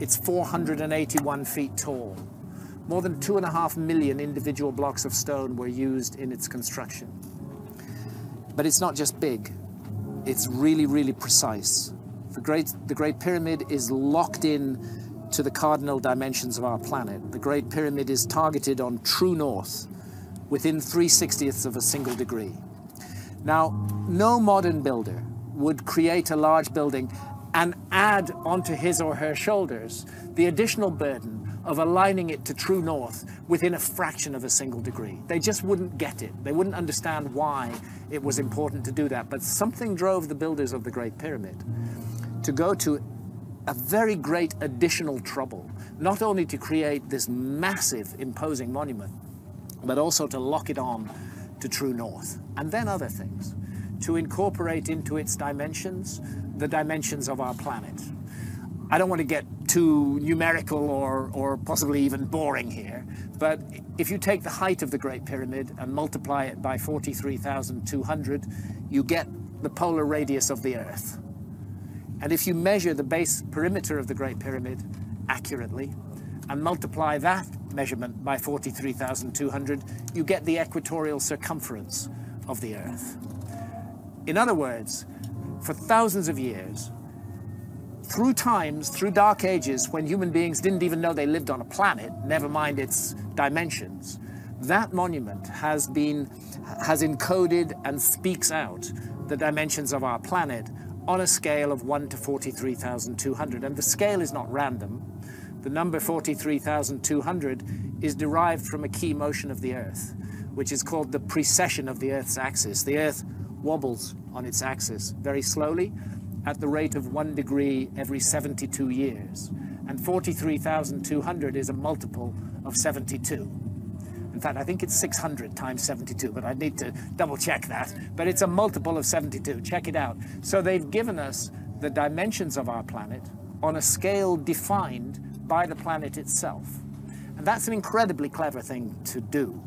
It's 481 feet tall. More than two and a half million individual blocks of stone were used in its construction. But it's not just big, it's really, really precise. The Great, the Great Pyramid is locked in to the cardinal dimensions of our planet. The Great Pyramid is targeted on true north, within 3 60ths of a single degree. Now, no modern builder would create a large building and add onto his or her shoulders the additional burden of aligning it to true north within a fraction of a single degree. They just wouldn't get it. They wouldn't understand why it was important to do that. But something drove the builders of the Great Pyramid to go to a very great additional trouble, not only to create this massive, imposing monument, but also to lock it on to true north. And then other things, to incorporate into its dimensions the dimensions of our planet. I don't want to get too numerical or, or possibly even boring here, but if you take the height of the Great Pyramid and multiply it by 43,200, you get the polar radius of the Earth. And if you measure the base perimeter of the Great Pyramid accurately and multiply that measurement by 43,200, you get the equatorial circumference of the Earth. In other words, for thousands of years, through times, through dark ages, when human beings didn't even know they lived on a planet, never mind its dimensions, that monument has been has encoded and speaks out the dimensions of our planet on a scale of 1 to 43,200. And the scale is not random. The number 43,200 is derived from a key motion of the Earth, which is called the precession of the Earth's axis. The Earth wobbles on its axis very slowly at the rate of one degree every 72 years. And 43,200 is a multiple of 72. In fact, I think it's 600 times 72, but I need to double check that. But it's a multiple of 72. Check it out. So they've given us the dimensions of our planet on a scale defined by the planet itself. And that's an incredibly clever thing to do.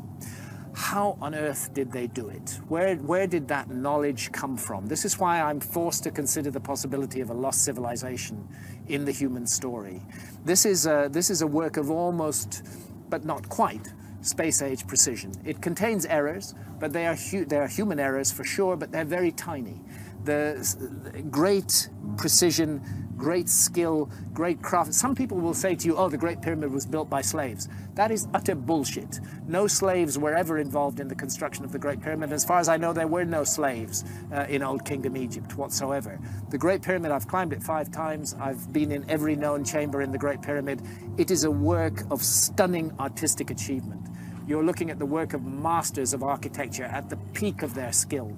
how on earth did they do it? Where, where did that knowledge come from? This is why I'm forced to consider the possibility of a lost civilization in the human story. This is a, this is a work of almost, but not quite, space age precision. It contains errors, but they are, they are human errors for sure, but they're very tiny. The great precision, great skill, great craft. Some people will say to you, oh, the Great Pyramid was built by slaves. That is utter bullshit. No slaves were ever involved in the construction of the Great Pyramid. As far as I know, there were no slaves uh, in Old Kingdom Egypt whatsoever. The Great Pyramid, I've climbed it five times. I've been in every known chamber in the Great Pyramid. It is a work of stunning artistic achievement. You're looking at the work of masters of architecture at the peak of their skill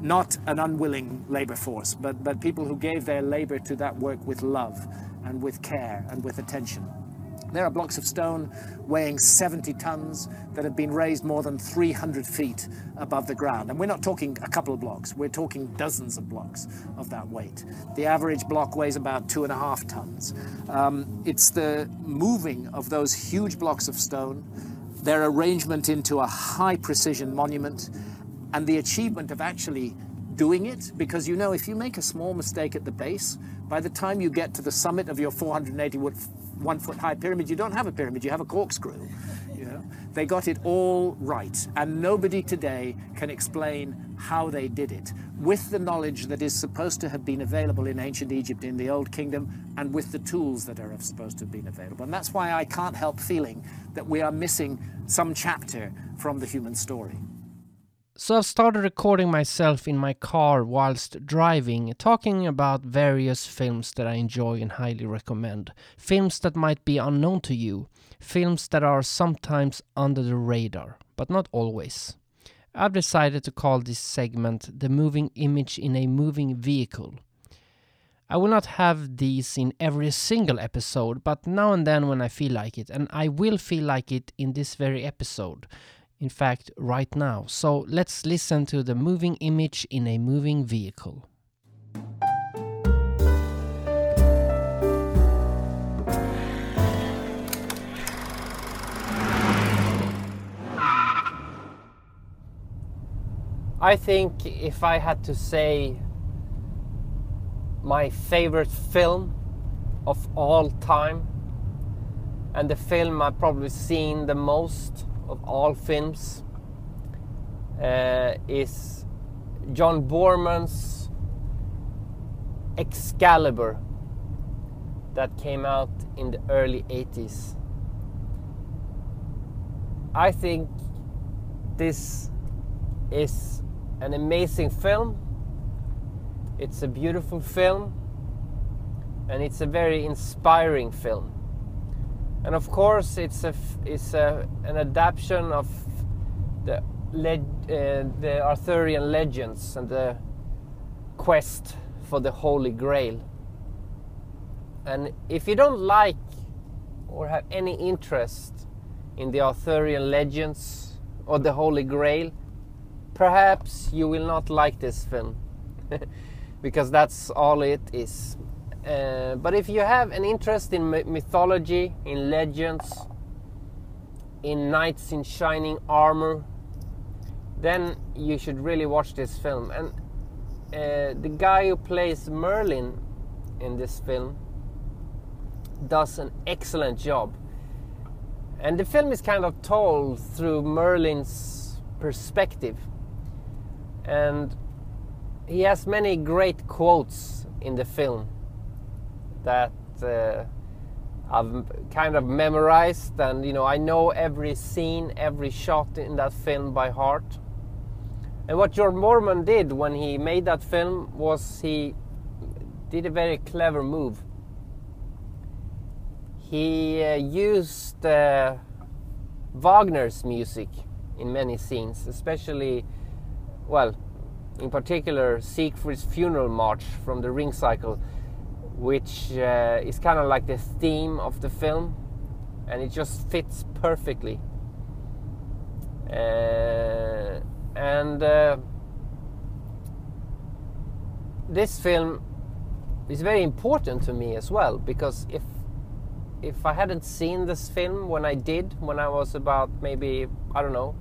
not an unwilling labor force, but, but people who gave their labor to that work with love and with care and with attention. There are blocks of stone weighing 70 tons that have been raised more than 300 feet above the ground. And we're not talking a couple of blocks, we're talking dozens of blocks of that weight. The average block weighs about two and a half tons. Um, it's the moving of those huge blocks of stone, their arrangement into a high precision monument, and the achievement of actually doing it? Because you know if you make a small mistake at the base by the time you get to the summit of your 480 foot, one foot high pyramid you don't have a pyramid you have a corkscrew you know? They got it all right and nobody today can explain how they did it. With the knowledge that is supposed to have been available in ancient egypt in the old kingdom and with the tools that are supposed to have been available. And that's why i can't help feeling that we are missing some chapter from the human story So I've started recording myself in my car whilst driving, talking about various films that I enjoy and highly recommend. Films that might be unknown to you, films that are sometimes under the radar, but not always. I've decided to call this segment The Moving Image in a Moving Vehicle. I will not have these in every single episode, but now and then when I feel like it, and I will feel like it in this very episode in fact, right now. So let's listen to the moving image in a moving vehicle. I think if I had to say my favorite film of all time, and the film I've probably seen the most of all films uh, is John Boorman's Excalibur that came out in the early 80s. I think this is an amazing film. It's a beautiful film and it's a very inspiring film and of course it's a it's a, an adaptation of the leg, uh, the Arthurian legends and the quest for the Holy Grail. And if you don't like or have any interest in the Arthurian legends or the Holy Grail, perhaps you will not like this film because that's all it is. Uh, but if you have an interest in mythology, in legends, in knights in shining armor, then you should really watch this film. And uh, the guy who plays Merlin in this film does an excellent job. And the film is kind of told through Merlin's perspective. And he has many great quotes in the film that uh, I've kind of memorized, and you know, I know every scene, every shot in that film by heart. And what George Mormon did when he made that film was he did a very clever move. He uh, used uh, Wagner's music in many scenes, especially, well, in particular, Siegfried's funeral march from the Ring Cycle which uh, is kind of like the theme of the film and it just fits perfectly uh, and uh, this film is very important to me as well because if if I hadn't seen this film when I did when I was about maybe I don't know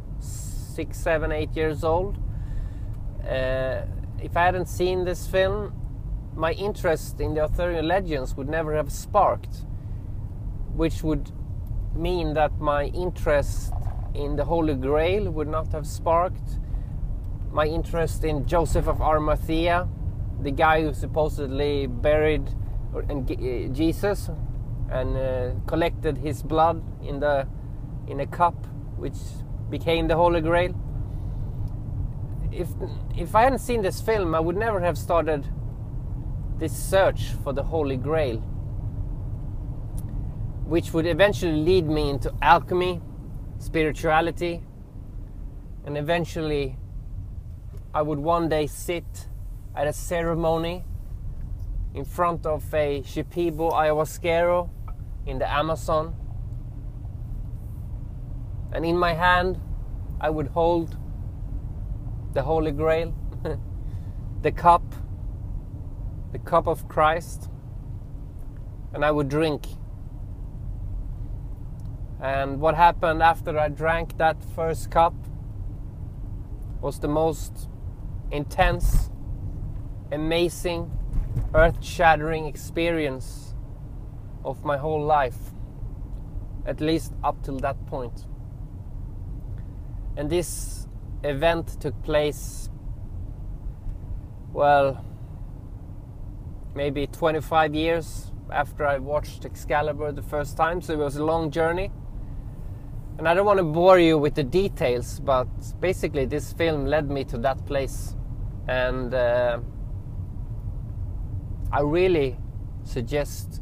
six, seven, eight years old. Uh, if I hadn't seen this film, my interest in the Arthurian legends would never have sparked, which would mean that my interest in the Holy Grail would not have sparked. My interest in Joseph of Arimathea, the guy who supposedly buried uh, Jesus and uh, collected his blood in the in a cup, which became the Holy Grail. If if I hadn't seen this film, I would never have started this search for the Holy Grail, which would eventually lead me into alchemy, spirituality, and eventually I would one day sit at a ceremony in front of a Shipibo ayahuasquero in the Amazon. And in my hand, I would hold the Holy Grail, the cup, the cup of Christ, and I would drink. And what happened after I drank that first cup was the most intense, amazing, earth shattering experience of my whole life, at least up till that point. And this event took place, well, maybe 25 years after I watched Excalibur the first time, so it was a long journey. And I don't want to bore you with the details, but basically, this film led me to that place. And uh, I really suggest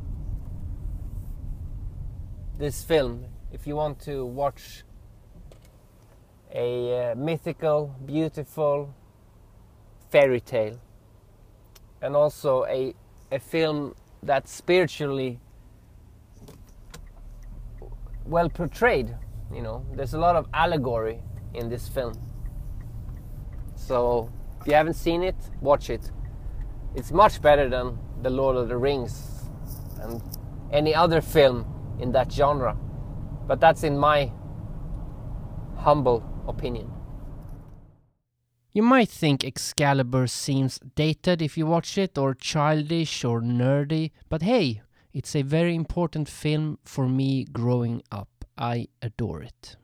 this film if you want to watch a uh, mythical, beautiful fairy tale, and also a, a film that's spiritually well portrayed you know, there's a lot of allegory in this film. So if you haven't seen it, watch it. It's much better than The Lord of the Rings and any other film in that genre. But that's in my humble opinion. You might think Excalibur seems dated if you watch it, or childish or nerdy, but hey, it's a very important film for me growing up. I adore it.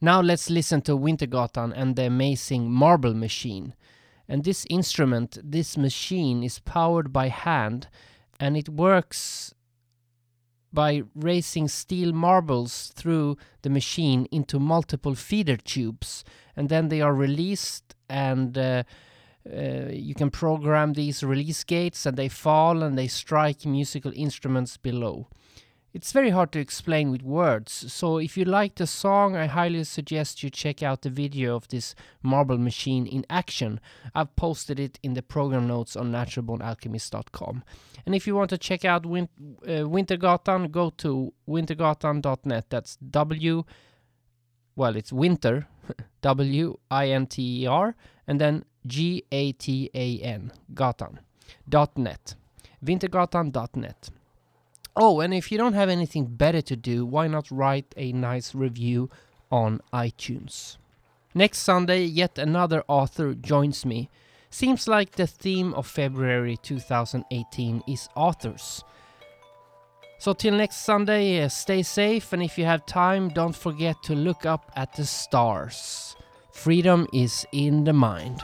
Now let's listen to Wintergatan and the amazing marble machine. And this instrument, this machine, is powered by hand and it works by raising steel marbles through the machine into multiple feeder tubes. And then they are released and uh, uh, you can program these release gates and they fall and they strike musical instruments below. It's very hard to explain with words, so if you like the song, I highly suggest you check out the video of this marble machine in action. I've posted it in the program notes on naturalbornalchemist.com. And if you want to check out Win- uh, Wintergatan, go to wintergatan.net. That's W, well, it's winter, W I N T E R, and then G A T A N, Gatan, dot net. Wintergatan.net. Oh, and if you don't have anything better to do, why not write a nice review on iTunes? Next Sunday, yet another author joins me. Seems like the theme of February 2018 is authors. So, till next Sunday, eh, stay safe, and if you have time, don't forget to look up at the stars. Freedom is in the mind.